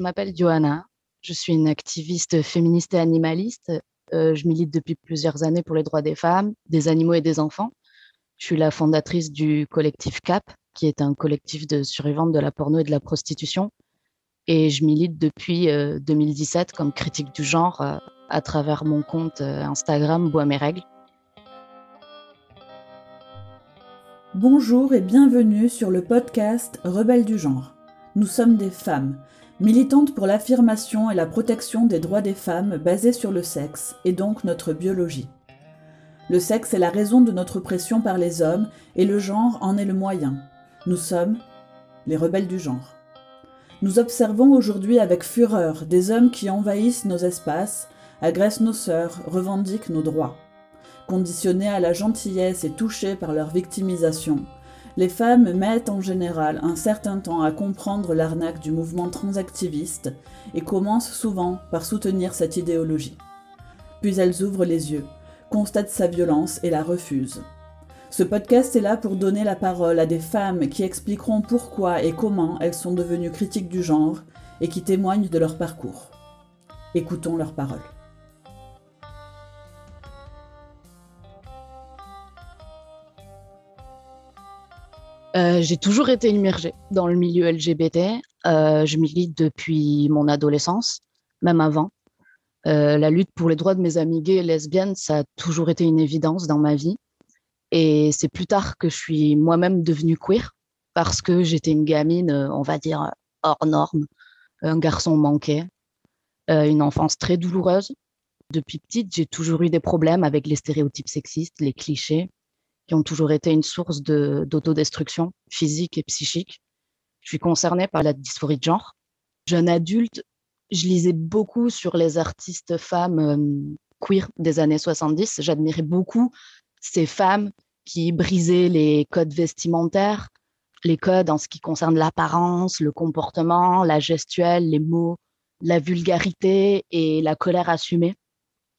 Je m'appelle Johanna. Je suis une activiste féministe et animaliste. Euh, je milite depuis plusieurs années pour les droits des femmes, des animaux et des enfants. Je suis la fondatrice du collectif CAP, qui est un collectif de survivantes de la porno et de la prostitution. Et je milite depuis 2017 comme critique du genre à travers mon compte Instagram Bois mes règles. Bonjour et bienvenue sur le podcast Rebelles du genre. Nous sommes des femmes, militantes pour l'affirmation et la protection des droits des femmes basés sur le sexe et donc notre biologie. Le sexe est la raison de notre oppression par les hommes et le genre en est le moyen. Nous sommes les rebelles du genre. Nous observons aujourd'hui avec fureur des hommes qui envahissent nos espaces, agressent nos sœurs, revendiquent nos droits conditionnés à la gentillesse et touchés par leur victimisation, les femmes mettent en général un certain temps à comprendre l'arnaque du mouvement transactiviste et commencent souvent par soutenir cette idéologie. Puis elles ouvrent les yeux, constatent sa violence et la refusent. Ce podcast est là pour donner la parole à des femmes qui expliqueront pourquoi et comment elles sont devenues critiques du genre et qui témoignent de leur parcours. Écoutons leurs paroles. Euh, j'ai toujours été immergée dans le milieu LGBT. Euh, je milite depuis mon adolescence, même avant. Euh, la lutte pour les droits de mes amis gays et lesbiennes, ça a toujours été une évidence dans ma vie. Et c'est plus tard que je suis moi-même devenue queer parce que j'étais une gamine, on va dire, hors norme, un garçon manqué, une enfance très douloureuse. Depuis petite, j'ai toujours eu des problèmes avec les stéréotypes sexistes, les clichés qui ont toujours été une source d'autodestruction physique et psychique. Je suis concernée par la dysphorie de genre. Jeune adulte, je lisais beaucoup sur les artistes femmes euh, queer des années 70. J'admirais beaucoup ces femmes qui brisaient les codes vestimentaires, les codes en ce qui concerne l'apparence, le comportement, la gestuelle, les mots, la vulgarité et la colère assumée.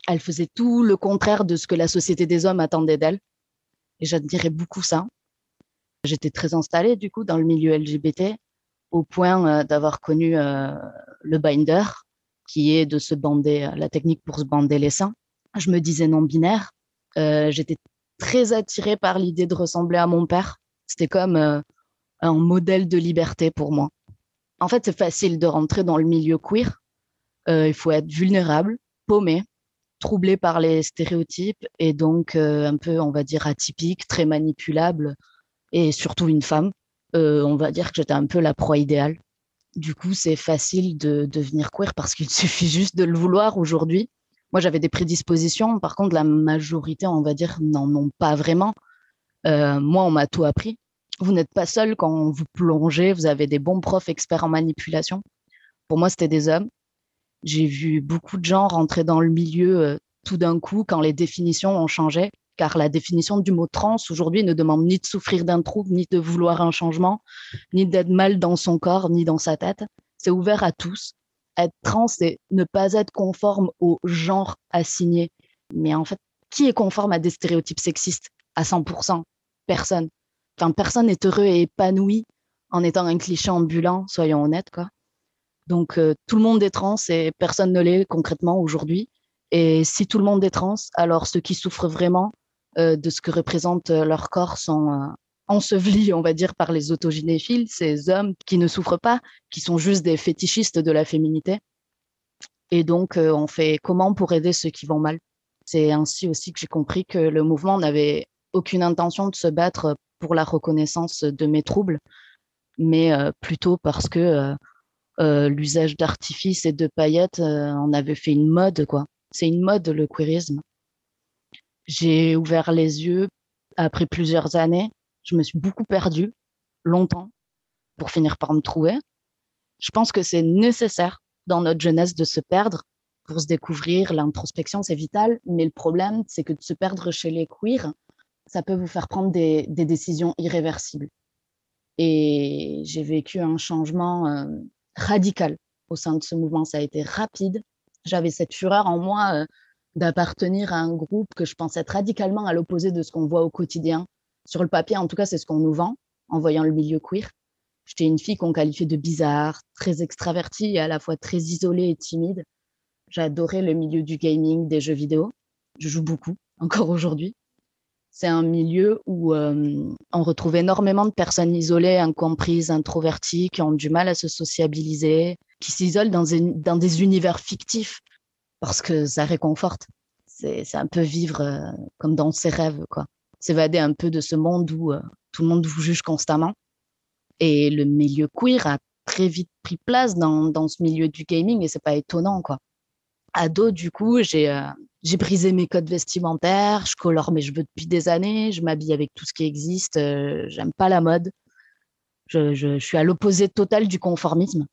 Elles faisaient tout le contraire de ce que la société des hommes attendait d'elles et j'admirais beaucoup ça. J'étais très installée du coup dans le milieu LGBT au point euh, d'avoir connu euh, le binder, qui est de se bander, euh, la technique pour se bander les seins. Je me disais non binaire. J'étais très attirée par l'idée de ressembler à mon père. C'était comme un modèle de liberté pour moi. En fait, c'est facile de rentrer dans le milieu queer. il faut être vulnérable, paumé, troublé par les stéréotypes et donc euh, un peu, on va dire, atypique, très manipulable et surtout une femme. Euh, on va dire que j'étais un peu la proie idéale. Du coup, c'est facile de devenir queer parce qu'il suffit juste de le vouloir aujourd'hui. Moi, j'avais des prédispositions. Par contre, la majorité, on va dire, n'en ont pas vraiment. Euh, moi, on m'a tout appris. Vous n'êtes pas seul quand vous plongez. Vous avez des bons profs experts en manipulation. Pour moi, c'était des hommes. J'ai vu beaucoup de gens rentrer dans le milieu euh, tout d'un coup quand les définitions ont changé, car la définition du mot trans aujourd'hui ne demande ni de souffrir d'un trouble, ni de vouloir un changement, ni d'être mal dans son corps, ni dans sa tête. C'est ouvert à tous. Être trans, c'est ne pas être conforme au genre assigné. Mais en fait, qui est conforme à des stéréotypes sexistes à 100% Personne. Enfin, personne n'est heureux et épanoui en étant un cliché ambulant, soyons honnêtes, quoi. Donc, euh, tout le monde est trans et personne ne l'est concrètement aujourd'hui. Et si tout le monde est trans, alors ceux qui souffrent vraiment euh, de ce que représente euh, leur corps sont ensevelis, on va dire, par les autogynéphiles, ces hommes qui ne souffrent pas, qui sont juste des fétichistes de la féminité. Et donc, on fait comment pour aider ceux qui vont mal? C'est ainsi aussi que j'ai compris que le mouvement n'avait aucune intention de se battre pour la reconnaissance de mes troubles, mais plutôt parce que euh, l'usage d'artifices et de paillettes, euh, on avait fait une mode, quoi. C'est une mode, le queerisme. J'ai ouvert les yeux après plusieurs années. Je me suis beaucoup perdue, longtemps, pour finir par me trouver. Je pense que c'est nécessaire dans notre jeunesse de se perdre pour se découvrir. L'introspection, c'est vital. Mais le problème, c'est que de se perdre chez les queers, ça peut vous faire prendre des, des décisions irréversibles. Et j'ai vécu un changement euh, radical au sein de ce mouvement. Ça a été rapide. J'avais cette fureur en moi euh, d'appartenir à un groupe que je pensais être radicalement à l'opposé de ce qu'on voit au quotidien. Sur le papier, en tout cas, c'est ce qu'on nous vend en voyant le milieu queer. J'étais une fille qu'on qualifiait de bizarre, très extravertie et à la fois très isolée et timide. J'adorais le milieu du gaming, des jeux vidéo. Je joue beaucoup, encore aujourd'hui. C'est un milieu où euh, on retrouve énormément de personnes isolées, incomprises, introverties, qui ont du mal à se sociabiliser, qui s'isolent dans, des univers fictifs parce que ça réconforte. C'est un peu vivre euh, comme dans ses rêves, quoi. S'évader un peu de ce monde où euh, tout le monde vous juge constamment. Et le milieu queer a très vite pris place dans, dans ce milieu du gaming et c'est pas étonnant, quoi ado, du coup, j'ai euh, j'ai brisé mes codes vestimentaires, je colore mes cheveux depuis des années, je m'habille avec tout ce qui existe, euh, j'aime pas la mode. Je, je, je suis à l'opposé total du conformisme.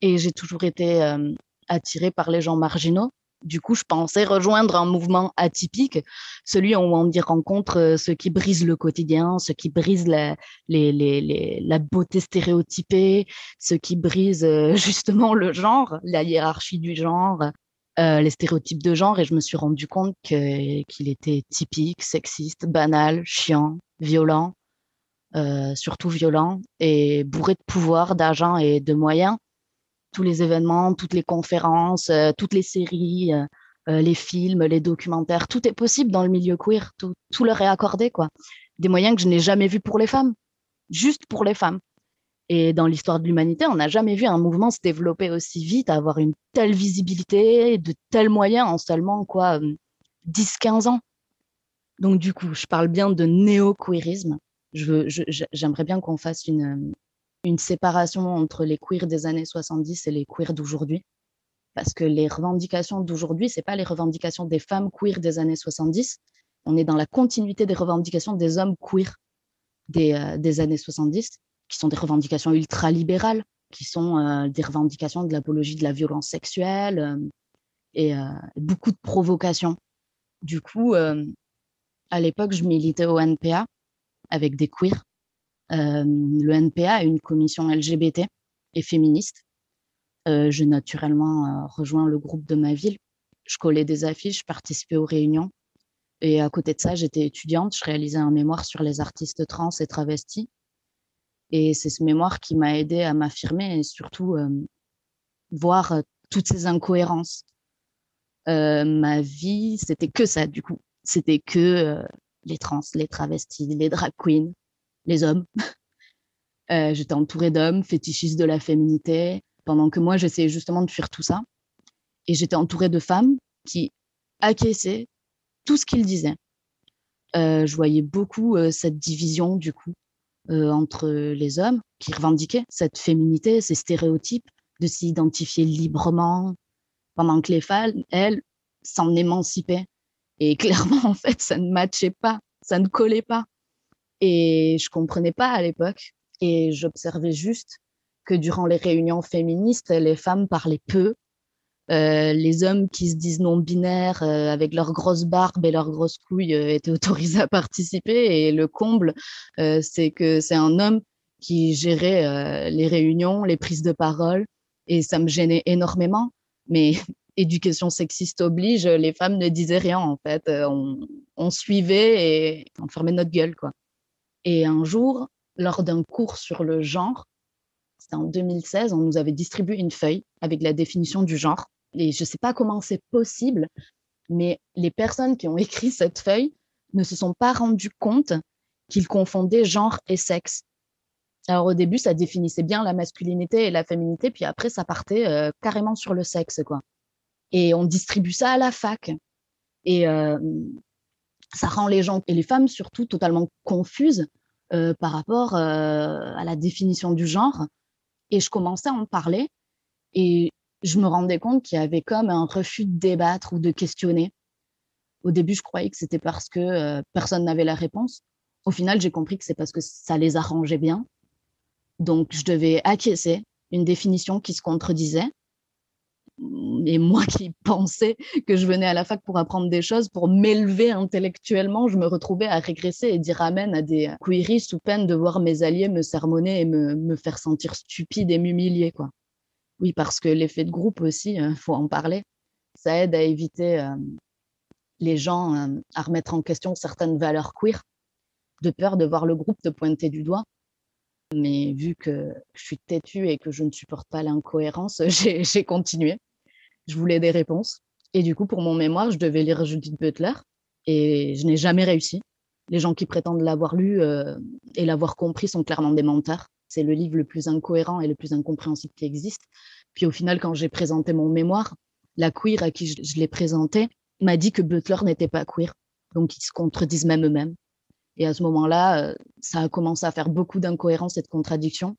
Et j'ai toujours été euh, attirée par les gens marginaux. Du coup, je pensais rejoindre un mouvement atypique, celui où on y rencontre ceux qui brisent le quotidien, ceux qui brisent la, les, les, les, la beauté stéréotypée, ceux qui brisent justement le genre, la hiérarchie du genre, euh, les stéréotypes de genre. Et je me suis rendu compte qu'il était typique, sexiste, banal, chiant, violent, euh, surtout violent, et bourré de pouvoir, d'argent et de moyens tous les événements, toutes les conférences, euh, toutes les séries, les films, les documentaires, tout est possible dans le milieu queer, tout, tout leur est accordé, quoi. Des moyens que je n'ai jamais vus pour les femmes, juste pour les femmes. Et dans l'histoire de l'humanité, on n'a jamais vu un mouvement se développer aussi vite, avoir une telle visibilité, de tels moyens en seulement quoi 10-15 ans. Donc du coup, je parle bien de néo-queerisme. J'aimerais bien qu'on fasse une, une séparation entre les queers des années 70 et les queers d'aujourd'hui. Parce que les revendications d'aujourd'hui, c'est pas les revendications des femmes queer des années 70. On est dans la continuité des revendications des hommes queer des, euh, des années 70, qui sont des revendications ultra-libérales, qui sont euh, des revendications de l'apologie de la violence sexuelle euh, et beaucoup de provocations. Du coup, à l'époque, je militais au NPA avec des queers euh, le NPA a une commission LGBT et féministe. Euh, j'ai naturellement euh, rejoint le groupe de ma ville. Je collais des affiches, je participais aux réunions. Et à côté de ça, j'étais étudiante. Je réalisais un mémoire sur les artistes trans et travestis. Et c'est ce mémoire qui m'a aidé à m'affirmer et surtout voir toutes ces incohérences. Ma vie, c'était que ça, du coup. C'était que les trans, les travestis, les drag queens, les hommes. J'étais entourée d'hommes, fétichistes de la féminité, pendant que moi, j'essayais justement de fuir tout ça. Et j'étais entourée de femmes qui acquiesçaient tout ce qu'ils disaient. Je voyais beaucoup cette division, du coup, euh, entre les hommes qui revendiquaient cette féminité, ces stéréotypes, de s'identifier librement, pendant que les femmes, elles, s'en émancipaient. Et clairement, en fait, ça ne matchait pas, ça ne collait pas. Et je comprenais pas à l'époque. Et j'observais juste que durant les réunions féministes, les femmes parlaient peu. Euh, les hommes qui se disent non binaires euh, avec leurs grosses barbes et leurs grosses couilles euh, étaient autorisés à participer. Et le comble c'est que c'est un homme qui gérait les réunions les prises de parole et ça me gênait énormément. Mais éducation sexiste oblige les femmes ne disaient rien en fait. On, on suivait et on fermait notre gueule quoi. Et un jour, lors d'un cours sur le genre, c'était en 2016, on nous avait distribué une feuille avec la définition du genre. Et je ne sais pas comment c'est possible, mais les personnes qui ont écrit cette feuille ne se sont pas rendues compte qu'ils confondaient genre et sexe. Alors au début, ça définissait bien la masculinité et la féminité, puis après, ça partait euh, carrément sur le sexe, quoi. Et on distribue ça à la fac. Et euh, ça rend les gens et les femmes surtout totalement confuses euh, par rapport à la définition du genre. Et je commençais à en parler et je me rendais compte qu'il y avait comme un refus de débattre ou de questionner. Au début, je croyais que c'était parce que euh, personne n'avait la réponse. Au final, j'ai compris que c'est parce que ça les arrangeait bien. Donc, je devais acquiescer une définition qui se contredisait et moi qui pensais que je venais à la fac pour apprendre des choses, pour m'élever intellectuellement, je me retrouvais à régresser et dire amen à des queries sous peine de voir mes alliés me sermonner et me, me faire sentir stupide et m'humilier, quoi. Oui, parce que l'effet de groupe aussi, euh, faut en parler. Ça aide à éviter euh, les gens euh, à remettre en question certaines valeurs queer, de peur de voir le groupe te pointer du doigt. Mais vu que je suis têtue et que je ne supporte pas l'incohérence, j'ai continué. Je voulais des réponses. Et du coup, pour mon mémoire, je devais lire Judith Butler et je n'ai jamais réussi. Les gens qui prétendent l'avoir lu euh, et l'avoir compris sont clairement des menteurs. C'est le livre le plus incohérent et le plus incompréhensible qui existe. Puis au final, quand j'ai présenté mon mémoire, la queer à qui je, l'ai présenté m'a dit que Butler n'était pas queer. Donc ils se contredisent même eux-mêmes. Et à ce moment-là, euh, ça a commencé à faire beaucoup d'incohérences et de contradictions.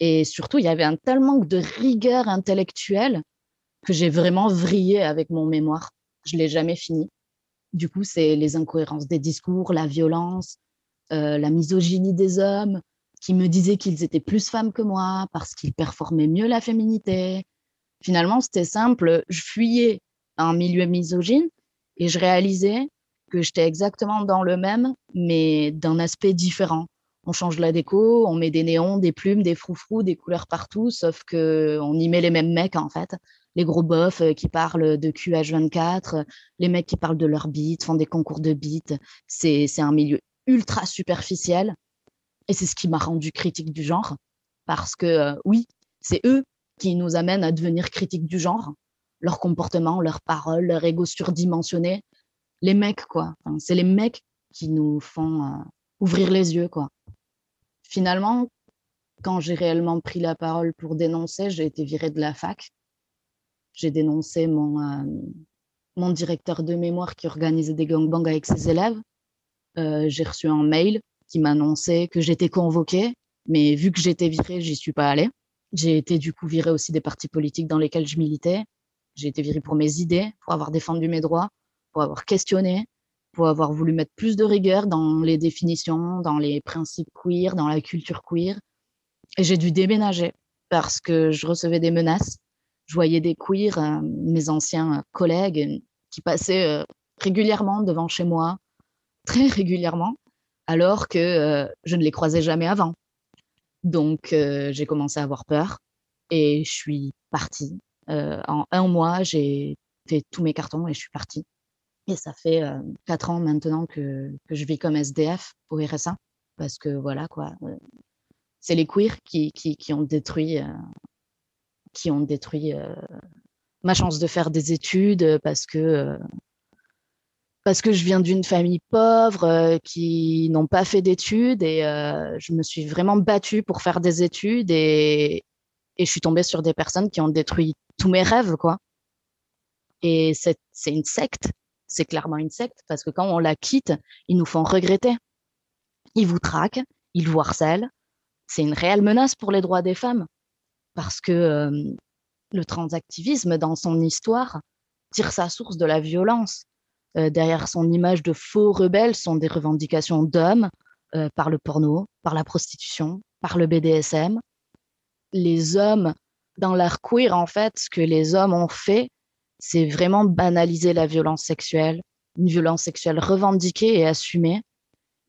Et surtout, il y avait un tel manque de rigueur intellectuelle que j'ai vraiment vrillé avec mon mémoire. Je l'ai jamais fini. Du coup, c'est les incohérences des discours, la violence, euh, la misogynie des hommes qui me disaient qu'ils étaient plus femmes que moi parce qu'ils performaient mieux la féminité. Finalement, c'était simple. Je fuyais un milieu misogyne et je réalisais que j'étais exactement dans le même, mais d'un aspect différent. On change la déco, on met des néons, des plumes, des froufrous, des couleurs partout, sauf que on y met les mêmes mecs en fait. Les gros bofs euh, qui parlent de QH24, les mecs qui parlent de leur beat, font des concours de beat. C'est un milieu ultra superficiel. Et c'est ce qui m'a rendu critique du genre. Parce que euh, oui, c'est eux qui nous amènent à devenir critiques du genre. Leur comportement, leurs paroles, leur ego surdimensionné, les mecs, quoi. c'est les mecs qui nous font euh, ouvrir les yeux, quoi. Finalement, quand j'ai réellement pris la parole pour dénoncer, j'ai été virée de la fac. J'ai dénoncé mon, euh, mon directeur de mémoire qui organisait des gangbangs avec ses élèves. Euh, j'ai reçu un mail qui m'annonçait que j'étais convoquée, mais vu que j'étais virée, j'y suis pas allée. J'ai été du coup virée aussi des partis politiques dans lesquels je militais. J'ai été virée pour mes idées, pour avoir défendu mes droits pour avoir questionné, pour avoir voulu mettre plus de rigueur dans les définitions, dans les principes queer, dans la culture queer. Et j'ai dû déménager parce que je recevais des menaces. Je voyais des queers, euh, mes anciens collègues, qui passaient euh, régulièrement devant chez moi, très régulièrement, alors que euh, je ne les croisais jamais avant. Donc, j'ai commencé à avoir peur et je suis partie. en un mois, j'ai fait tous mes cartons et je suis partie. Et ça fait quatre ans maintenant que, que, je vis comme SDF au RSA. Parce que voilà, quoi. c'est les queers qui, qui, qui, ont détruit, qui ont détruit ma chance de faire des études parce que, parce que je viens d'une famille pauvre qui n'ont pas fait d'études et je me suis vraiment battue pour faire des études et, et je suis tombée sur des personnes qui ont détruit tous mes rêves, quoi. Et c'est une secte c'est clairement une secte parce que quand on la quitte, ils nous font regretter. Ils vous traquent, ils vous harcèlent. C'est une réelle menace pour les droits des femmes parce que euh, le transactivisme, dans son histoire, tire sa source de la violence. Euh, derrière son image de faux rebelles sont des revendications d'hommes euh, par le porno, par la prostitution, par le BDSM. Les hommes, dans l'art queer, en fait, ce que les hommes ont fait, c'est vraiment banaliser la violence sexuelle, une violence sexuelle revendiquée et assumée.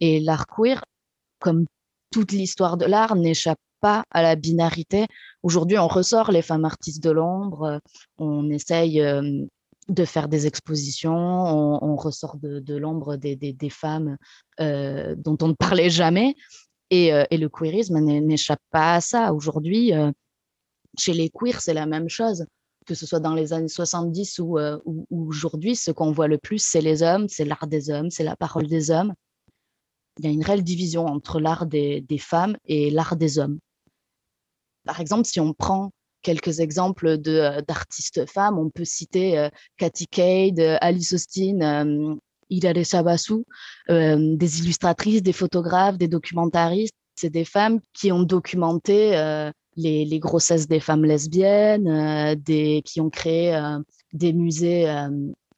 Et l'art queer, comme toute l'histoire de l'art, n'échappe pas à la binarité. Aujourd'hui, on ressort les femmes artistes de l'ombre, on essaye euh, de faire des expositions, on, ressort de, l'ombre des, femmes euh, dont on ne parlait jamais. Et, euh, et le queerisme n'échappe pas à ça. Aujourd'hui, chez les queers, c'est la même chose que ce soit dans les années 70 euh, ou, aujourd'hui, ce qu'on voit le plus, c'est les hommes, c'est l'art des hommes, c'est la parole des hommes. Il y a une réelle division entre l'art des, femmes et l'art des hommes. Par exemple, si on prend quelques exemples euh, d'artistes femmes, on peut citer euh, Cathy Cade, Alice Austin, euh, Hilary des illustratrices, des photographes, des documentaristes. C'est des femmes qui ont documenté les, grossesses des femmes lesbiennes, euh, qui ont créé euh, des musées euh,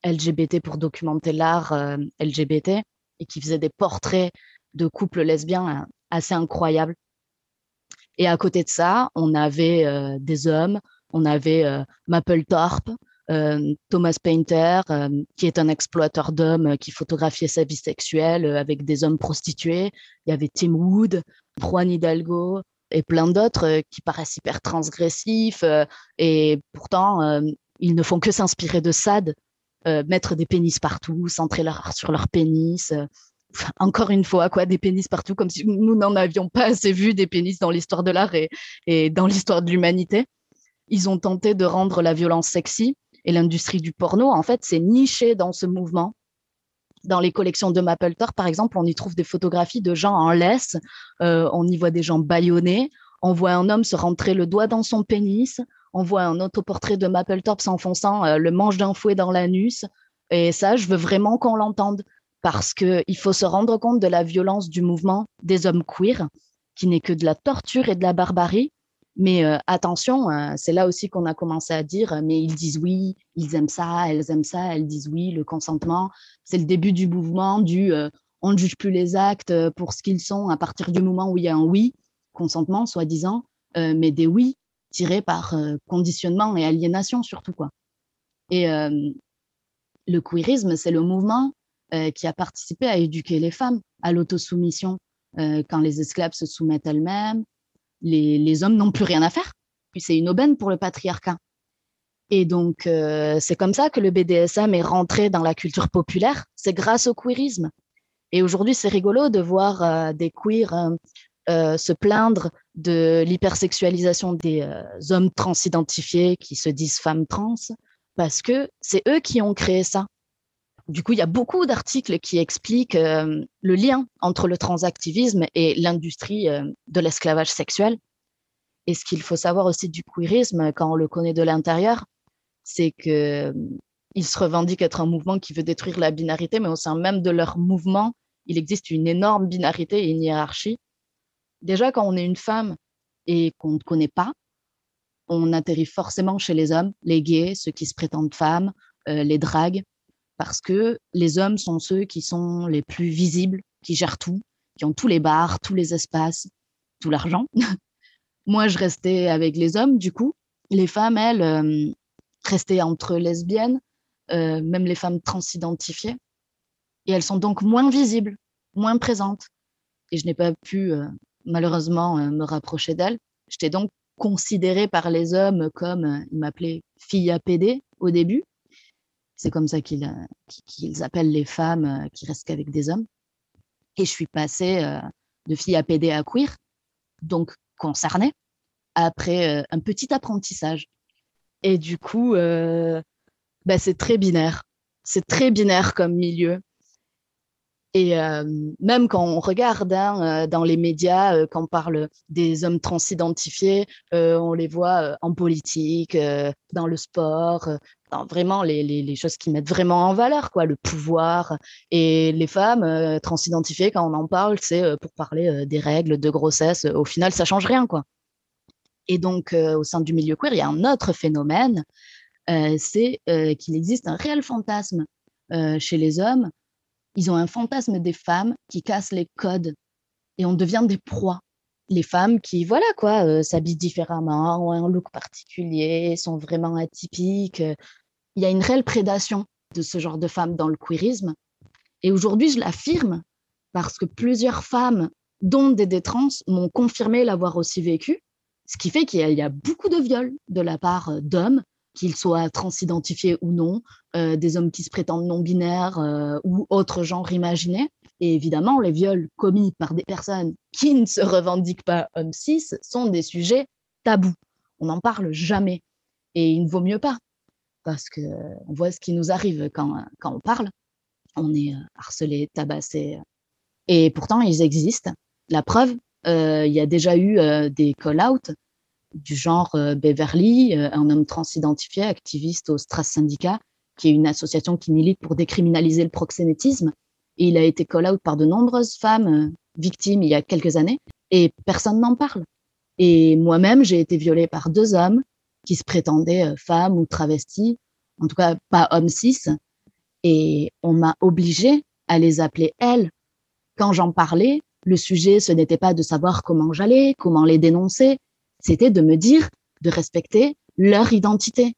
LGBT pour documenter l'art LGBT et qui faisaient des portraits de couples lesbiens assez incroyables. Et à côté de ça, on avait des hommes, on avait Maple Thorpe, Thomas Painter, qui est un exploiteur d'hommes qui photographiait sa vie sexuelle avec des hommes prostitués. Il y avait Tim Wood, Juan Hidalgo, et plein d'autres euh, qui paraissent hyper transgressifs. Euh, et pourtant, euh, ils ne font que s'inspirer de Sade, mettre des pénis partout, centrer leur sur leur pénis, encore une fois, quoi, des pénis partout, comme si nous n'en avions pas assez vu des pénis dans l'histoire de l'art et, dans l'histoire de l'humanité. Ils ont tenté de rendre la violence sexy et l'industrie du porno, en fait, c'est niché dans ce mouvement. Dans les collections de Mapplethorpe, par exemple, on y trouve des photographies de gens en laisse, euh, on y voit des gens bâillonnés, on voit un homme se rentrer le doigt dans son pénis, on voit un autoportrait de Mapplethorpe s'enfonçant euh, le manche d'un fouet dans l'anus. Et ça, je veux vraiment qu'on l'entende parce qu'il faut se rendre compte de la violence du mouvement des hommes queer, qui n'est que de la torture et de la barbarie. Mais euh, attention, euh, c'est là aussi qu'on a commencé à dire, mais ils disent oui, ils aiment ça, elles aiment ça, elles disent oui, le consentement. C'est le début du mouvement du on ne juge plus les actes pour ce qu'ils sont à partir du moment où il y a un oui, consentement, soi-disant, mais des oui tiré par euh, conditionnement et aliénation surtout. Et euh, le queerisme, c'est le mouvement euh, qui a participé à éduquer les femmes à l'autosoumission quand les esclaves se soumettent elles-mêmes. Les, hommes n'ont plus rien à faire. C'est une aubaine pour le patriarcat. Et donc, c'est comme ça que le BDSM est rentré dans la culture populaire. C'est grâce au queerisme. Et aujourd'hui, c'est rigolo de voir des queers euh, se plaindre de l'hypersexualisation des euh, hommes transidentifiés qui se disent femmes trans, parce que c'est eux qui ont créé ça. Du coup, il y a beaucoup d'articles qui expliquent euh, le lien entre le transactivisme et l'industrie de l'esclavage sexuel. Et ce qu'il faut savoir aussi du queerisme, quand on le connaît de l'intérieur, c'est que ils se revendiquent être un mouvement qui veut détruire la binarité, mais au sein même de leur mouvement, il existe une énorme binarité et une hiérarchie Déjà, quand on est une femme et qu'on ne connaît pas, on atterrit forcément chez les hommes, les gays, ceux qui se prétendent femmes, euh, les dragues, parce que les hommes sont ceux qui sont les plus visibles, qui gèrent tout, qui ont tous les bars, tous les espaces, tout l'argent. Moi, je restais avec les hommes, du coup. Les femmes, elles, euh, restaient entre lesbiennes, euh, même les femmes transidentifiées. Et elles sont donc moins visibles, moins présentes. Et je n'ai pas pu malheureusement euh, me rapprocher d'elle. J'étais donc considérée par les hommes comme, ils m'appelaient fille à PD au début. C'est comme ça qu'ils euh, appellent les femmes qui restent qu'avec des hommes. Et je suis passée de fille à PD à queer, donc concernée, après un petit apprentissage. Et du coup, bah, c'est très binaire. C'est très binaire comme milieu. Et euh, même quand on regarde hein, euh, dans les médias, euh, quand on parle des hommes transidentifiés, on les voit en politique, dans le sport, vraiment les, choses qui mettent vraiment en valeur, quoi, le pouvoir. Et les femmes transidentifiées, quand on en parle, c'est pour parler des règles de grossesse. Au final, ça change rien, quoi. Et donc, au sein du milieu queer, il y a un autre phénomène, c'est qu'il existe un réel fantasme chez les hommes ils ont un fantasme des femmes qui cassent les codes et on devient des proies. Les femmes qui, voilà quoi, euh, s'habillent différemment, ont un look particulier, sont vraiment atypiques. Il y a une réelle prédation de ce genre de femmes dans le queerisme. Et aujourd'hui, je l'affirme parce que plusieurs femmes, dont des détrans, m'ont confirmé l'avoir aussi vécu, ce qui fait qu'il y, a beaucoup de viols de la part d'hommes qu'ils soient transidentifiés ou non, euh, des hommes qui se prétendent non-binaires euh, ou autres genres imaginés. Et évidemment, les viols commis par des personnes qui ne se revendiquent pas hommes cis sont des sujets tabous. On n'en parle jamais. Et il ne vaut mieux pas, parce qu'on voit ce qui nous arrive quand, quand on parle. On est euh, harcelé, tabassé. Et pourtant, ils existent. La preuve, il y a déjà eu des call-outs du genre euh, Beverly, euh, un homme transidentifié, activiste au Stras Syndicat, qui est une association qui milite pour décriminaliser le proxénétisme. Il a été call-out par de nombreuses femmes euh, victimes il y a quelques années, et personne n'en parle. Et moi-même, j'ai été violée par deux hommes qui se prétendaient femmes ou travestis, en tout cas pas hommes cis, et on m'a obligée à les appeler elles. Quand j'en parlais, le sujet, ce n'était pas de savoir comment j'allais, comment les dénoncer, c'était de me dire de respecter leur identité.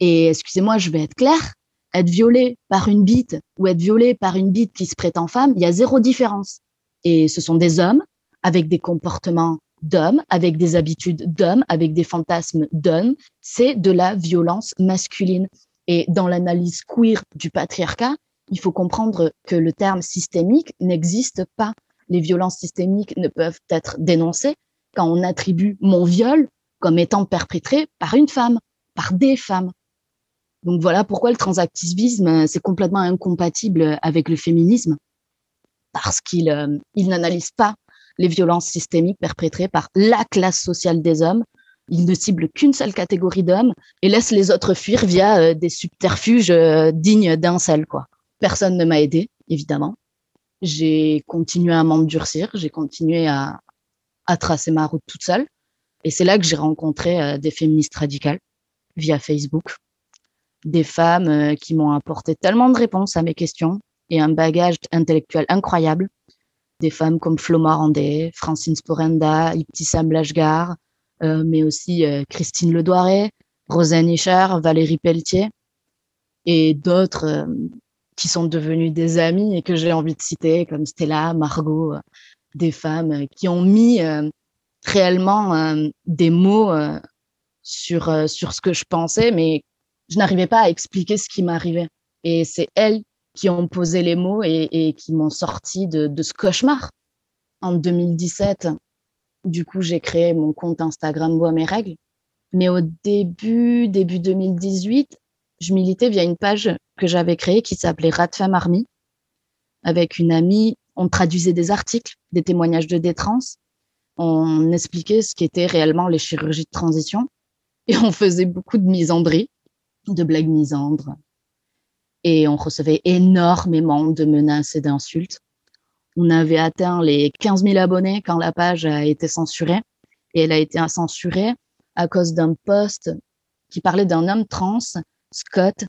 Et excusez-moi, je vais être claire, être violée par une bite ou être violée par une bite qui se prétend femme, il y a zéro différence. Et ce sont des hommes avec des comportements d'hommes, avec des habitudes d'hommes, avec des fantasmes d'hommes. C'est de la violence masculine. Et dans l'analyse queer du patriarcat, il faut comprendre que le terme systémique n'existe pas. Les violences systémiques ne peuvent être dénoncées quand on attribue mon viol comme étant perpétré par une femme, par des femmes. Donc voilà pourquoi le transactivisme, c'est complètement incompatible avec le féminisme, parce qu'il euh, il n'analyse pas les violences systémiques perpétrées par la classe sociale des hommes. Il ne cible qu'une seule catégorie d'hommes et laisse les autres fuir via euh, des subterfuges euh, dignes d'un seul. Quoi. Personne ne m'a aidé, évidemment. J'ai continué à m'endurcir, j'ai continué à, à tracer ma route toute seule. Et c'est là que j'ai rencontré euh, des féministes radicales via Facebook, des femmes euh, qui m'ont apporté tellement de réponses à mes questions et un bagage intellectuel incroyable. Des femmes comme Flo Marandé, Francine Sporenda, Ibtissam Blashgar, euh, mais aussi Christine Ledoiré, Rosanne Ischer, Valérie Pelletier et d'autres qui sont devenues des amies et que j'ai envie de citer comme Stella, Margot, des femmes qui ont mis réellement euh, des mots euh, sur, euh, sur ce que je pensais, mais je n'arrivais pas à expliquer ce qui m'arrivait. Et c'est elles qui ont posé les mots et, qui m'ont sorti de, de, ce cauchemar. En 2017, du coup, j'ai créé mon compte Instagram Bois mes règles. Mais au début, début 2018, je militais via une page que j'avais créée qui s'appelait Rat Femme Army. Avec une amie, on traduisait des articles, des témoignages de détrance on expliquait ce qu'étaient réellement les chirurgies de transition et on faisait beaucoup de misandries, de blagues misandres. Et on recevait énormément de menaces et d'insultes. On avait atteint les 15 000 abonnés quand la page a été censurée. Et elle a été censurée à cause d'un post qui parlait d'un homme trans, Scott,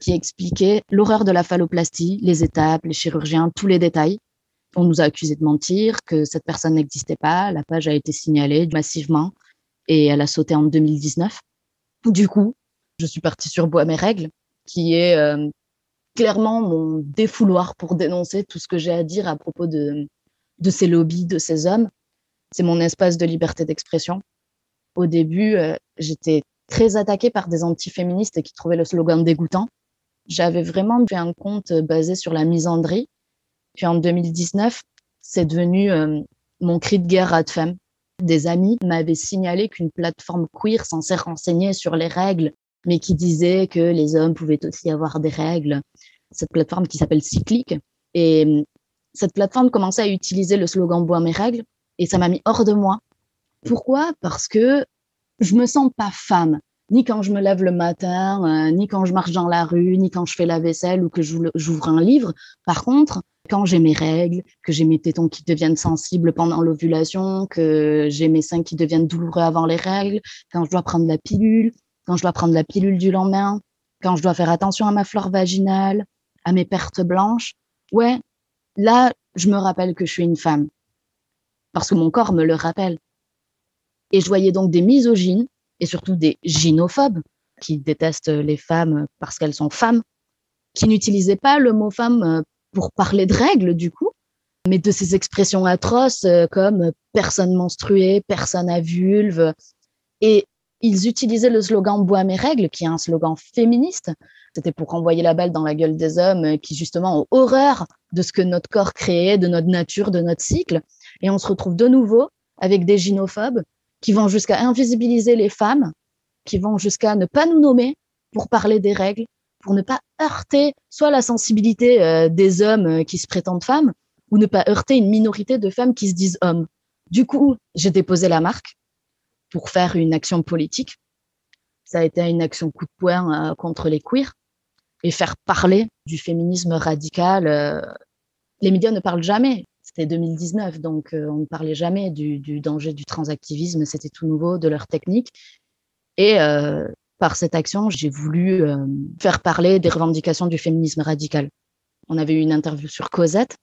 qui expliquait l'horreur de la phalloplastie, les étapes, les chirurgiens, tous les détails. On nous a accusé de mentir, que cette personne n'existait pas. La page a été signalée massivement et elle a sauté en 2019. Du coup, je suis partie sur Bois mes règles, qui est euh, clairement mon défouloir pour dénoncer tout ce que j'ai à dire à propos de, de ces lobbies, de ces hommes. C'est mon espace de liberté d'expression. Au début, euh, j'étais très attaquée par des antiféministes qui trouvaient le slogan dégoûtant. J'avais vraiment fait un compte basé sur la misandrie puis en 2019, c'est devenu euh, mon cri de guerre à de femme. Des amis m'avaient signalé qu'une plateforme queer censée renseigner sur les règles, mais qui disait que les hommes pouvaient aussi avoir des règles. Cette plateforme qui s'appelle Cyclique. Et euh, cette plateforme commençait à utiliser le slogan Bois mes règles et ça m'a mis hors de moi. Pourquoi? Parce que je me sens pas femme ni quand je me lève le matin, euh, ni quand je marche dans la rue, ni quand je fais la vaisselle ou que j'ouvre un livre. Par contre, quand j'ai mes règles, que j'ai mes tétons qui deviennent sensibles pendant l'ovulation, que j'ai mes seins qui deviennent douloureux avant les règles, quand je dois prendre la pilule, quand je dois prendre la pilule du lendemain, quand je dois faire attention à ma flore vaginale, à mes pertes blanches, ouais, là, je me rappelle que je suis une femme. Parce que mon corps me le rappelle. Et je voyais donc des misogynes et surtout des gynophobes qui détestent les femmes parce qu'elles sont femmes, qui n'utilisaient pas le mot femme euh, pour parler de règles du coup, mais de ces expressions atroces euh, comme personne menstruée, personne à vulve. Et ils utilisaient le slogan Bois mes règles, qui est un slogan féministe. C'était pour renvoyer la balle dans la gueule des hommes qui justement ont horreur de ce que notre corps créait, de notre nature, de notre cycle. Et on se retrouve de nouveau avec des gynophobes qui vont jusqu'à invisibiliser les femmes, qui vont jusqu'à ne pas nous nommer pour parler des règles, pour ne pas heurter soit la sensibilité euh, des hommes euh, qui se prétendent femmes, ou ne pas heurter une minorité de femmes qui se disent hommes. Du coup, j'ai déposé la marque pour faire une action politique. Ça a été une action coup de poing euh, contre les queers et faire parler du féminisme radical. les médias ne parlent jamais c'était 2019, donc euh, on ne parlait jamais du, danger du transactivisme, c'était tout nouveau, de leur technique. Et euh, par cette action, j'ai voulu euh, faire parler des revendications du féminisme radical. On avait eu une interview sur Cosette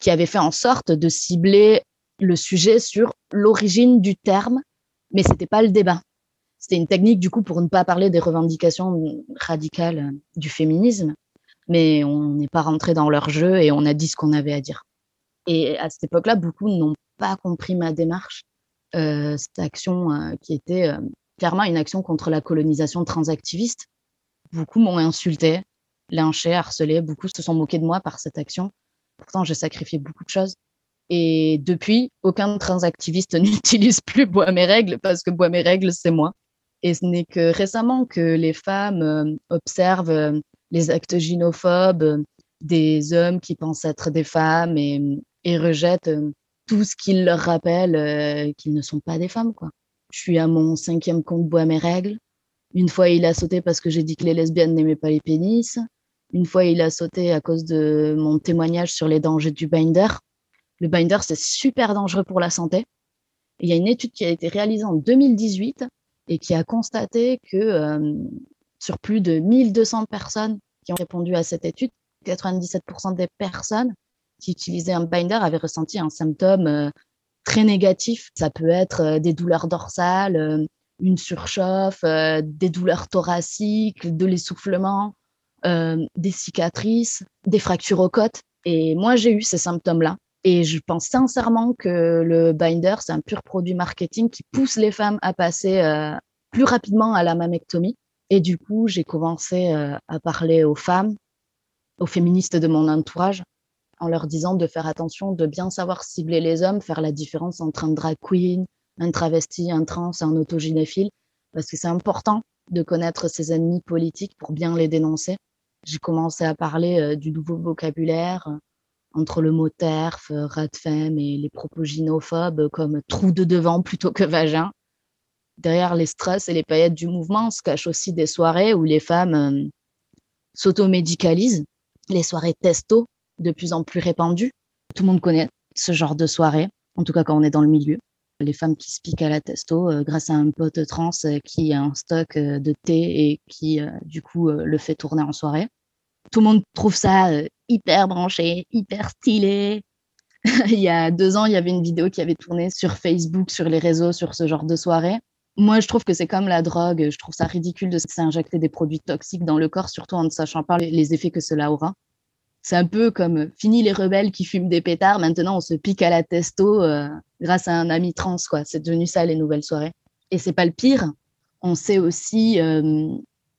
qui avait fait en sorte de cibler le sujet sur l'origine du terme, mais c'était pas le débat. C'était une technique du coup pour ne pas parler des revendications radicales du féminisme, mais on n'est pas rentré dans leur jeu et on a dit ce qu'on avait à dire. Et à cette époque-là, beaucoup n'ont pas compris ma démarche, euh, cette action euh, qui était euh, clairement une action contre la colonisation transactiviste. Beaucoup m'ont insulté, lynchée, harcelée. Beaucoup se sont moqués de moi par cette action. Pourtant, j'ai sacrifié beaucoup de choses. Et depuis, aucun transactiviste n'utilise plus Bois mes règles parce que Bois mes règles, c'est moi. Et ce n'est que récemment que les femmes observent les actes gynophobes des hommes qui pensent être des femmes et, et rejettent tout ce qui leur rappelle qu'ils ne sont pas des femmes. Quoi. Je suis à mon cinquième compte Bois mes règles. Une fois, il a sauté parce que j'ai dit que les lesbiennes n'aimaient pas les pénis. Une fois, il a sauté à cause de mon témoignage sur les dangers du binder. Le binder, c'est super dangereux pour la santé. il y a une étude qui a été réalisée en 2018 et qui a constaté que euh, sur plus de 1200 personnes qui ont répondu à cette étude, 97% des personnes qui utilisaient un binder avaient ressenti un symptôme euh, très négatif. Ça peut être euh, des douleurs dorsales, une surchauffe, des douleurs thoraciques, de l'essoufflement, des cicatrices, des fractures aux côtes. Et moi, j'ai eu ces symptômes-là. Et je pense sincèrement que le binder, c'est un pur produit marketing qui pousse les femmes à passer euh, plus rapidement à la mammectomie. Et du coup, j'ai commencé euh, à parler aux femmes, aux féministes de mon entourage, en leur disant de faire attention, de bien savoir cibler les hommes, faire la différence entre un drag queen, un travesti, un trans, un autogynéphile, parce que c'est important de connaître ses ennemis politiques pour bien les dénoncer. J'ai commencé à parler euh, du nouveau vocabulaire, entre le mot terf, euh, femme et les propos gynophobes comme trou de devant plutôt que vagin. Derrière les stress et les paillettes du mouvement se cachent aussi des soirées où les femmes euh, s'automédicalisent, les soirées testo de plus en plus répandues. Tout le monde connaît ce genre de soirée, en tout cas quand on est dans le milieu. Les femmes qui se piquent à la testo euh, grâce à un pote trans qui a un stock de thé et qui, du coup, le fait tourner en soirée tout le monde trouve ça euh, hyper branché, hyper stylé. il y a deux ans, il y avait une vidéo qui avait tourné sur Facebook, sur les réseaux, sur ce genre de soirée. Moi, je trouve que c'est comme la drogue. Je trouve ça ridicule de s'injecter des produits toxiques dans le corps, surtout en ne sachant pas les effets que cela aura. C'est un peu comme euh, fini les rebelles qui fument des pétards. Maintenant, on se pique à la testo euh, grâce à un ami trans. C'est devenu ça les nouvelles soirées. Et c'est pas le pire. On sait aussi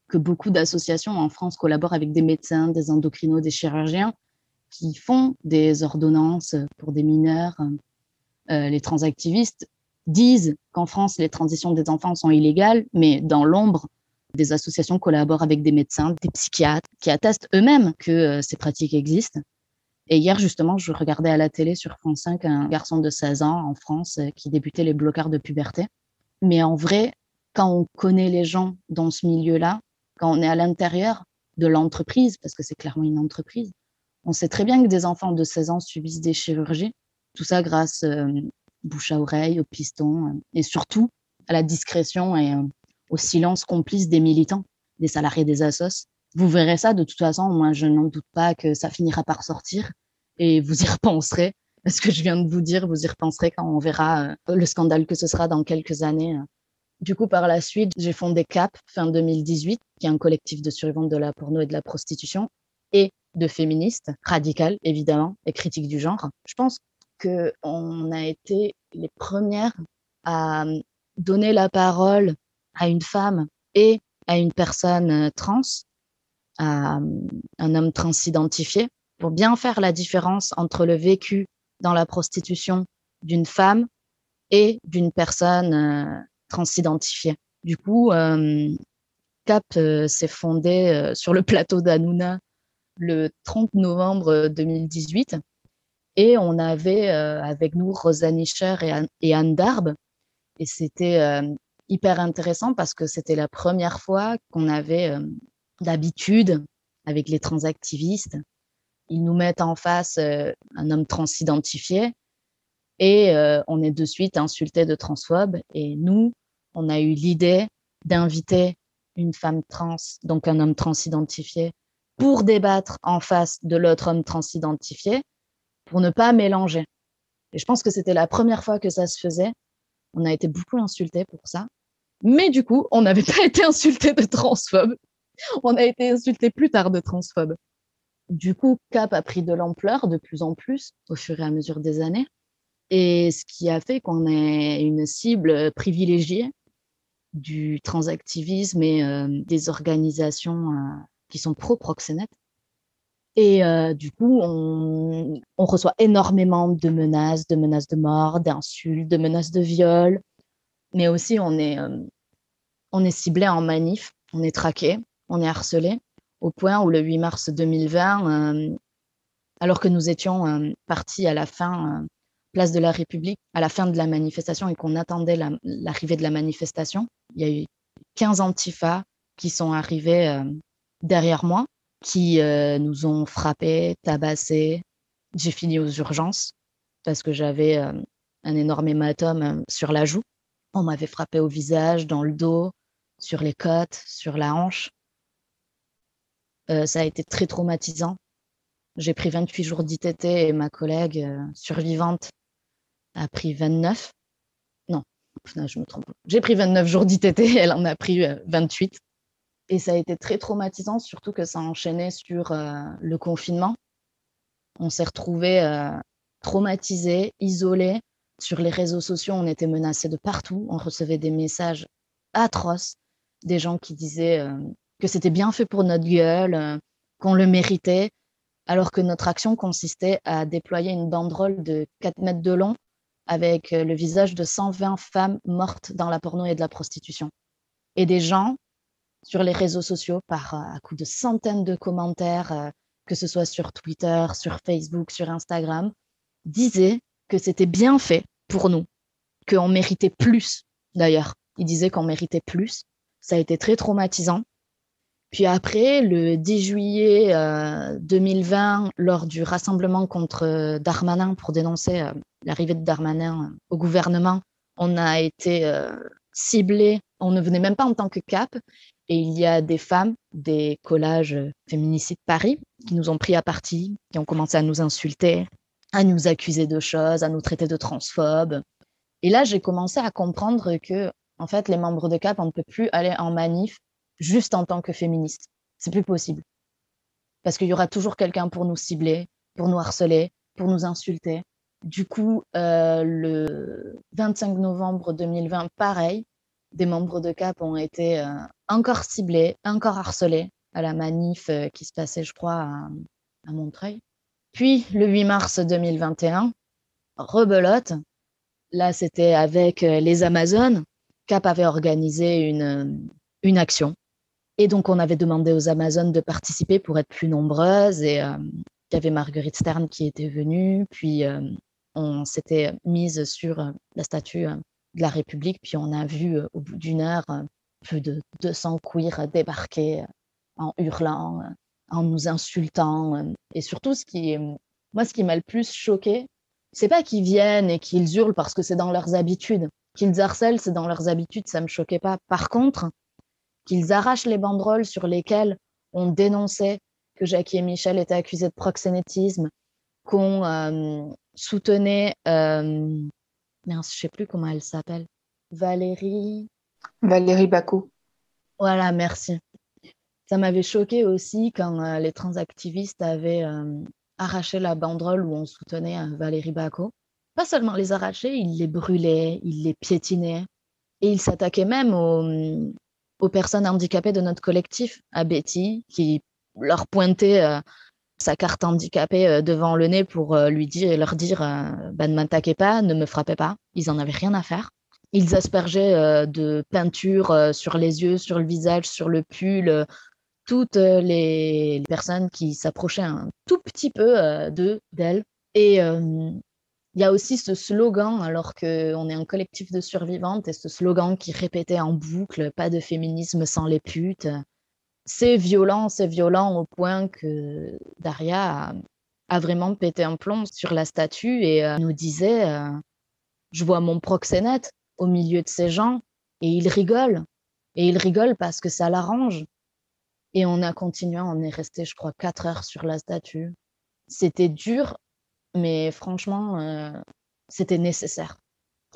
que beaucoup d'associations en France collaborent avec des médecins, des endocrinos, des chirurgiens qui font des ordonnances pour des mineurs. Euh, les transactivistes disent qu'en France, les transitions des enfants sont illégales, mais dans l'ombre, des associations collaborent avec des médecins, des psychiatres, qui attestent eux-mêmes que euh, ces pratiques existent. Et hier, justement, je regardais à la télé sur France 5 un garçon de 16 ans en France euh, qui débutait les blocards de puberté. Mais en vrai, quand on connaît les gens dans ce milieu-là, quand on est à l'intérieur de l'entreprise, parce que c'est clairement une entreprise, on sait très bien que des enfants de 16 ans subissent des chirurgies, tout ça grâce euh, bouche à oreille, au piston, et surtout à la discrétion et au silence complice des militants, des salariés des assos. Vous verrez ça de toute façon, moi je n'en doute pas que ça finira par sortir, et vous y repenserez. Ce que je viens de vous dire, vous y repenserez quand on verra le scandale que ce sera dans quelques années du coup, par la suite, j'ai fondé CAP fin 2018, qui est un collectif de survivantes de la porno et de la prostitution, et de féministes radicales, évidemment, et critiques du genre. Je pense qu'on a été les premières à donner la parole à une femme et à une personne trans, à un homme transidentifié, pour bien faire la différence entre le vécu dans la prostitution d'une femme et d'une personne euh, transidentifié. Du coup, euh, CAP euh, s'est fondé euh, sur le plateau d'Anouna le 30 novembre 2018 et on avait avec nous Rosanne Ischer et, Anne Darbe. Et c'était hyper intéressant parce que c'était la première fois qu'on avait d'habitude avec les transactivistes. Ils nous mettent en face un homme transidentifié et euh, on est de suite insulté de transphobe. Et nous, on a eu l'idée d'inviter une femme trans, donc un homme transidentifié, pour débattre en face de l'autre homme transidentifié, pour ne pas mélanger. Et je pense que c'était la première fois que ça se faisait. On a été beaucoup insultés pour ça. Mais du coup, on n'avait pas été insulté de transphobe. On a été insulté plus tard de transphobe. Du coup, CAP a pris de l'ampleur de plus en plus au fur et à mesure des années. Et ce qui a fait qu'on est une cible privilégiée du transactivisme et euh, des organisations euh, qui sont pro-proxénètes. Et euh, du coup, on, reçoit énormément de menaces, de menaces de mort, d'insultes, de menaces de viol. Mais aussi, on est, euh, on est ciblé en manif, on est traqué, on est harcelé, au point où le 8 mars 2020, euh, alors que nous étions partis à la fin, place de la République, à la fin de la manifestation et qu'on attendait l'arrivée de la manifestation, il y a eu 15 antifas qui sont arrivés derrière moi qui euh, nous ont frappés, tabassés. J'ai fini aux urgences parce que j'avais euh, un énorme hématome euh, sur la joue. On m'avait frappé au visage, dans le dos, sur les côtes, sur la hanche. ça a été très traumatisant. J'ai pris 28 jours d'ITT et ma collègue survivante a pris 29. Non, je me trompe. J'ai pris 29 jours d'ITT, elle en a pris 28. Et ça a été très traumatisant, surtout que ça a enchaîné sur euh, le confinement. On s'est retrouvés euh, traumatisés, isolés. Sur les réseaux sociaux, on était menacés de partout. On recevait des messages atroces, des gens qui disaient euh, que c'était bien fait pour notre gueule, qu'on le méritait, alors que notre action consistait à déployer une banderole de 4 mètres de long avec le visage de 120 femmes mortes dans la porno et de la prostitution. Et des gens sur les réseaux sociaux par euh, à coup de centaines de commentaires, euh, que ce soit sur Twitter, sur Facebook, sur Instagram, disaient que c'était bien fait pour nous, qu'on méritait plus d'ailleurs. Ils disaient qu'on méritait plus. Ça a été très traumatisant. Puis après, le 10 juillet 2020, euh, lors du rassemblement contre Darmanin pour dénoncer l'arrivée de Darmanin au gouvernement, on a été ciblé. On ne venait même pas en tant que CAP. Et il y a des femmes des collages féminicides Paris qui nous ont pris à partie, qui ont commencé à nous insulter, à nous accuser de choses, à nous traiter de transphobes. Et là, j'ai commencé à comprendre que, en fait, les membres de CAP, on ne peut plus aller en manif juste en tant que féministe. C'est plus possible. Parce qu'il y aura toujours quelqu'un pour nous cibler, pour nous harceler, pour nous insulter. Du coup, euh, le 25 novembre 2020, pareil, des membres de CAP ont été euh, encore ciblés, encore harcelés à la manif euh, qui se passait, je crois, à, Montreuil. Puis, le 8 mars 2021, rebelote. Là, c'était avec euh, les Amazones. CAP avait organisé une, une action. Et donc, on avait demandé aux Amazones de participer pour être plus nombreuses. Et il y avait Marguerite Stern qui était venue. Puis, on s'était mise sur la statue de la République. Puis on a vu euh, au bout d'une heure euh, plus de 200 queers débarquer euh, en hurlant, en nous insultant. Et surtout, ce qui moi, ce qui m'a le plus choqué, c'est pas qu'ils viennent et qu'ils hurlent parce que c'est dans leurs habitudes. Qu'ils harcèlent, c'est dans leurs habitudes, ça me choquait pas. Par contre, qu'ils arrachent les banderoles sur lesquelles on dénonçait que Jackie et Michel étaient accusés de proxénétisme, qu'on soutenait je je sais plus comment elle s'appelle. Valérie. Valérie Bacot. Voilà, merci. Ça m'avait choqué aussi quand euh, les transactivistes avaient euh, arraché la banderole où on soutenait euh, Valérie Bacot. Pas seulement les arracher, ils les brûlaient, ils les piétinaient. Et ils s'attaquaient même aux, personnes handicapées de notre collectif, à Betty, qui leur pointait sa carte handicapée devant le nez pour lui dire leur dire bah, ne m'attaquez pas, ne me frappez pas. Ils en avaient rien à faire. Ils aspergeaient de peinture sur les yeux, sur le visage, sur le pull, toutes les personnes qui s'approchaient un tout petit peu d'eux, d'elles. Et il y a aussi ce slogan, alors qu'on est un collectif de survivantes, et ce slogan qui répétait en boucle Pas de féminisme sans les putes c'est violent, c'est violent au point que Daria a, vraiment pété un plomb sur la statue et euh, nous disait euh, Je vois mon proxénète au milieu de ces gens et il rigole. Et il rigole parce que ça l'arrange. Et on a continué, on est resté, je crois, quatre heures sur la statue. C'était dur, mais franchement, euh, c'était nécessaire.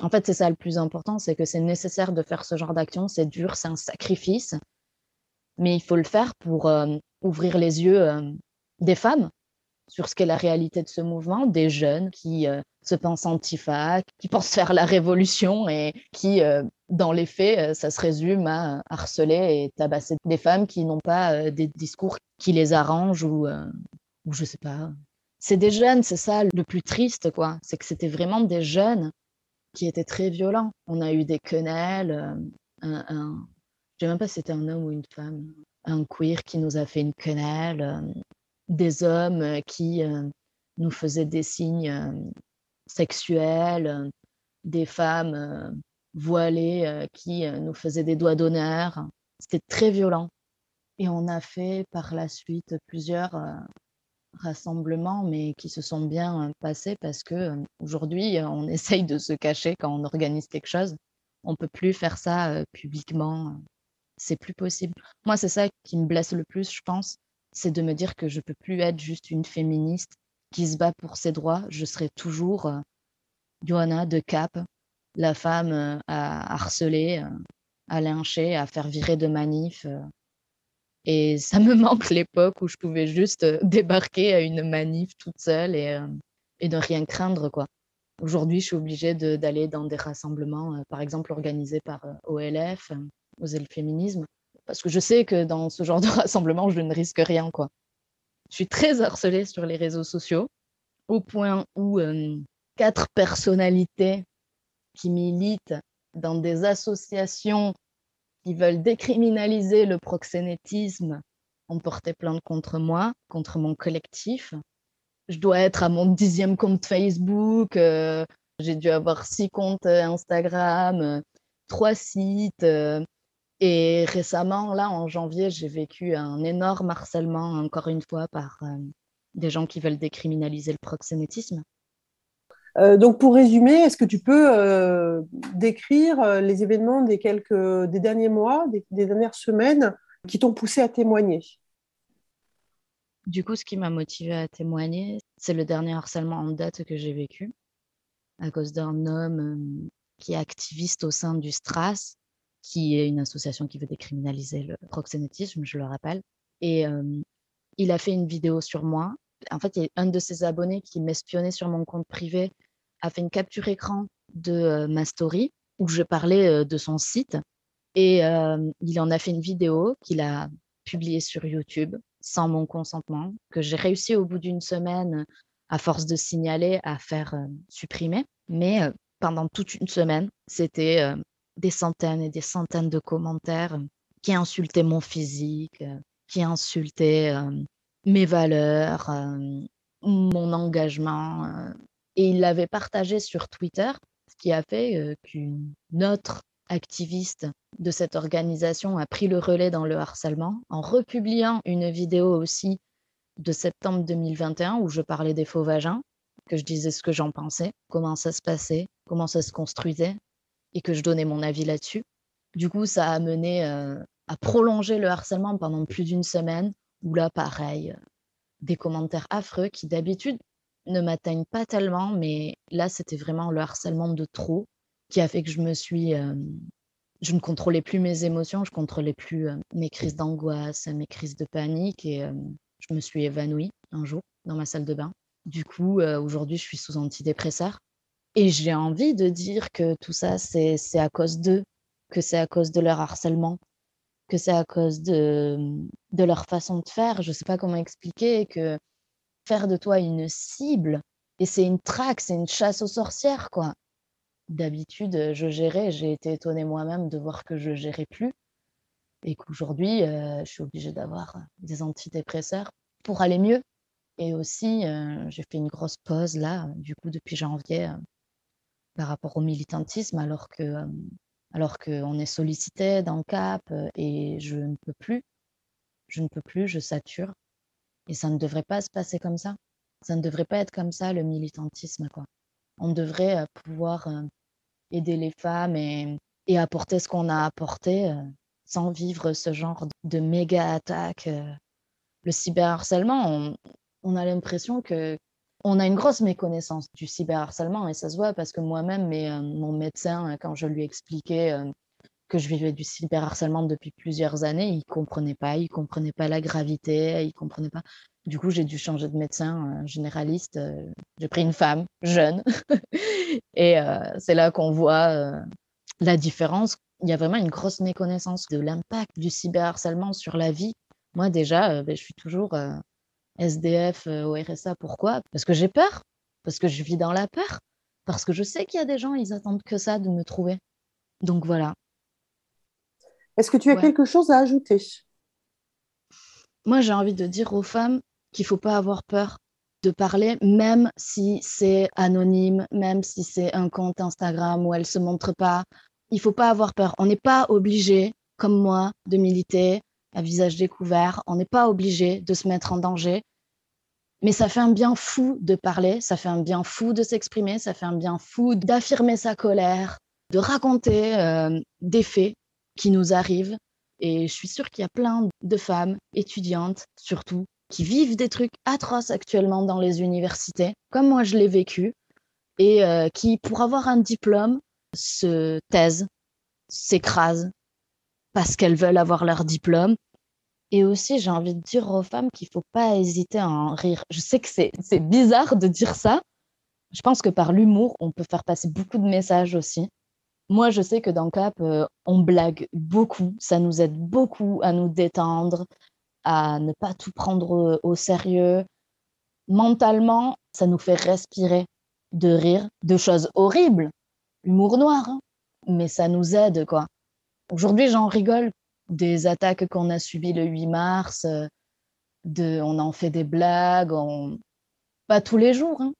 En fait, c'est ça le plus important, c'est que c'est nécessaire de faire ce genre d'action. C'est dur, c'est un sacrifice mais il faut le faire pour euh, ouvrir les yeux euh, des femmes sur ce qu'est la réalité de ce mouvement, des jeunes qui se pensent antifa, qui pensent faire la révolution et qui dans les faits, ça se résume à harceler et tabasser des femmes qui n'ont pas des discours qui les arrangent ou, ou je sais pas. C'est des jeunes, c'est ça le plus triste, quoi. C'est que c'était vraiment des jeunes qui étaient très violents. On a eu des quenelles, un, un... je sais même pas si c'était un homme ou une femme, un queer qui nous a fait une quenelle, des hommes qui nous faisaient des signes sexuels, des femmes voilées qui nous faisaient des doigts d'honneur. C'était très violent. Et on a fait par la suite plusieurs rassemblements, mais qui se sont bien passés parce que aujourd'hui, on essaye de se cacher quand on organise quelque chose. On peut plus faire ça publiquement. C'est plus possible. Moi, c'est ça qui me blesse le plus, je pense, c'est de me dire que je peux plus être juste une féministe qui se bat pour ses droits. Je serai toujours Johanna de Cap, la femme à harceler, à lyncher, à faire virer de manif. Et ça me manque l'époque où je pouvais juste débarquer à une manif toute seule et, et ne rien craindre. quoi. Aujourd'hui, je suis obligée d'aller dans des rassemblements, par exemple organisés par OLF, Oser le féminisme, parce que je sais que dans ce genre de rassemblement, je ne risque rien. quoi. Je suis très harcelée sur les réseaux sociaux, au point où quatre personnalités qui militent dans des associations qui veulent décriminaliser le proxénétisme ont porté plainte contre moi, contre mon collectif. Je dois être à mon dixième compte Facebook. Euh, j'ai dû avoir six comptes Instagram, euh, trois sites. Euh, et récemment, là, en janvier, j'ai vécu un énorme harcèlement, encore une fois, par des gens qui veulent décriminaliser le proxénétisme. Euh, donc, pour résumer, est-ce que tu peux euh, décrire euh, les événements des, quelques, des derniers mois, des, dernières semaines qui t'ont poussé à témoigner? Du coup, ce qui m'a motivé à témoigner, c'est le dernier harcèlement en date que j'ai vécu à cause d'un homme qui est activiste au sein du STRAS, qui est une association qui veut décriminaliser le proxénétisme, je le rappelle. Et il a fait une vidéo sur moi en fait, il y a un de ses abonnés qui m'espionnait sur mon compte privé a fait une capture écran de euh, ma story où je parlais euh, de son site et euh, il en a fait une vidéo qu'il a publiée sur YouTube sans mon consentement, que j'ai réussi au bout d'une semaine, à force de signaler, à faire supprimer. Mais pendant toute une semaine, c'était des centaines et des centaines de commentaires qui insultaient mon physique, qui insultaient mes valeurs, mon engagement. et il l'avait partagé sur Twitter, ce qui a fait qu'une autre activiste de cette organisation a pris le relais dans le harcèlement en republiant une vidéo aussi de septembre 2021 où je parlais des faux vagins, que je disais ce que j'en pensais, comment ça se passait, comment ça se construisait et que je donnais mon avis là-dessus. Du coup, ça a mené à prolonger le harcèlement pendant plus d'une semaine où là, pareil, des commentaires affreux qui d'habitude ne m'atteignent pas tellement, mais là, c'était vraiment le harcèlement de trop qui a fait que je me suis. je ne contrôlais plus mes émotions, je contrôlais plus mes crises d'angoisse, mes crises de panique et je me suis évanouie un jour dans ma salle de bain. Du coup, aujourd'hui, je suis sous antidépresseur et j'ai envie de dire que tout ça, c'est à cause d'eux, que c'est à cause de leur harcèlement, que c'est à cause de, de leur façon de faire. Je ne sais pas comment expliquer que faire de toi une cible, et c'est une traque, c'est une chasse aux sorcières, quoi. D'habitude, je gérais, j'ai été étonnée moi-même de voir que je gérais plus et qu'aujourd'hui, euh, je suis obligée d'avoir des antidépresseurs pour aller mieux. Et aussi, euh, j'ai fait une grosse pause là, du coup, depuis janvier, euh, par rapport au militantisme, alors que alors qu'on est sollicité dans CAP euh, et je ne peux plus, je ne peux plus, je sature. Et ça ne devrait pas se passer comme ça. Ça ne devrait pas être comme ça le militantisme. Quoi. On devrait pouvoir aider les femmes et, apporter ce qu'on a apporté sans vivre ce genre de méga attaque. Le cyberharcèlement, on, on a l'impression que on a une grosse méconnaissance du cyberharcèlement et ça se voit parce que moi-même, euh, mon médecin, euh, quand je lui expliquais euh, que je vivais du cyberharcèlement depuis plusieurs années, il comprenait pas, il comprenait pas la gravité, il comprenait pas. Du coup, j'ai dû changer de médecin généraliste. j'ai pris une femme jeune et c'est là qu'on voit la différence, il y a vraiment une grosse méconnaissance de l'impact du cyberharcèlement sur la vie. Moi, déjà, ben, je suis toujours SDF au RSA. Pourquoi? Parce que j'ai peur, parce que je vis dans la peur, parce que je sais qu'il y a des gens, ils attendent que ça de me trouver. Donc voilà. Est-ce que tu as quelque chose à ajouter? Moi, j'ai envie de dire aux femmes qu'il ne faut pas avoir peur de parler, même si c'est anonyme, même si c'est un compte Instagram où elle ne se montre pas. Il ne faut pas avoir peur. On n'est pas obligé, comme moi, de militer à visage découvert. On n'est pas obligé de se mettre en danger. Mais ça fait un bien fou de parler, ça fait un bien fou de s'exprimer, ça fait un bien fou d'affirmer sa colère, de raconter euh, des faits qui nous arrivent. Et je suis sûre qu'il y a plein de femmes étudiantes, surtout, qui vivent des trucs atroces actuellement dans les universités, comme moi je l'ai vécu, et euh, qui, pour avoir un diplôme, se taisent, s'écrasent, parce qu'elles veulent avoir leur diplôme. Et aussi, j'ai envie de dire aux femmes qu'il ne faut pas hésiter à en rire. Je sais que c'est bizarre de dire ça. Je pense que par l'humour, on peut faire passer beaucoup de messages aussi. Moi, je sais que dans CAP, euh, on blague beaucoup. Ça nous aide beaucoup à nous détendre, à ne pas tout prendre au sérieux. Mentalement, ça nous fait respirer de rire de choses horribles, l'humour noir, hein. mais ça nous aide, quoi. Aujourd'hui, j'en rigole des attaques qu'on a subies le 8 mars, euh, on en fait des blagues, pas tous les jours, hein.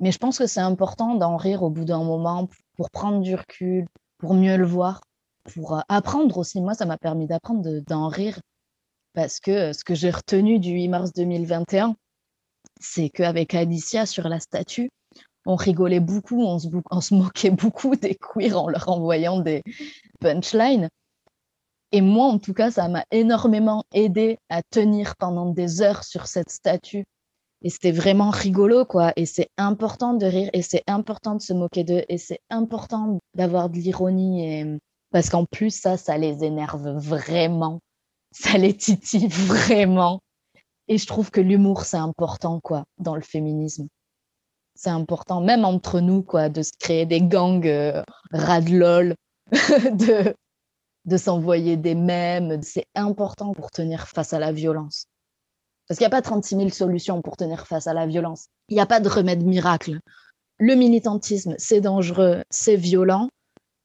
mais je pense que c'est important d'en rire au bout d'un moment pour prendre du recul, pour mieux le voir, pour euh, apprendre aussi. Moi, ça m'a permis d'apprendre d'en rire parce que euh, ce que j'ai retenu du 8 mars 2021, c'est qu'avec Alicia sur la statue, on rigolait beaucoup, on se, moquait beaucoup des queers en leur envoyant des punchlines. Et moi, en tout cas, ça m'a énormément aidé à tenir pendant des heures sur cette statue. Et c'était vraiment rigolo, quoi. Et c'est important de rire, et c'est important de se moquer d'eux, et c'est important d'avoir de l'ironie. Et... Parce qu'en plus, ça, ça les énerve vraiment. Ça les titille vraiment. Et je trouve que l'humour, c'est important, quoi, dans le féminisme c'est important, même entre nous, quoi, de se créer des gangs euh, radlol, de, s'envoyer des mèmes. C'est important pour tenir face à la violence. Parce qu'il n'y a pas 36 000 solutions pour tenir face à la violence. Il n'y a pas de remède miracle. Le militantisme, c'est dangereux, c'est violent.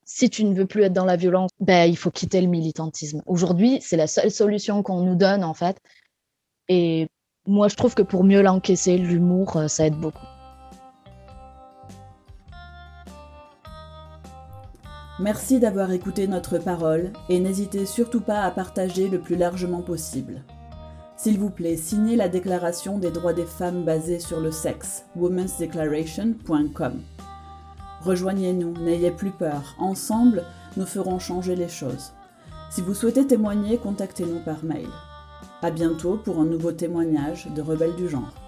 Si tu ne veux plus être dans la violence, ben, il faut quitter le militantisme. Aujourd'hui, c'est la seule solution qu'on nous donne, en fait. Et moi, je trouve que pour mieux l'encaisser, l'humour, euh, ça aide beaucoup. Merci d'avoir écouté notre parole et n'hésitez surtout pas à partager le plus largement possible. S'il vous plaît, signez la déclaration des droits des femmes basée sur le sexe, womensdeclaration.com. Rejoignez-nous, n'ayez plus peur, ensemble, nous ferons changer les choses. Si vous souhaitez témoigner, contactez-nous par mail. À bientôt pour un nouveau témoignage de Rebelles du genre.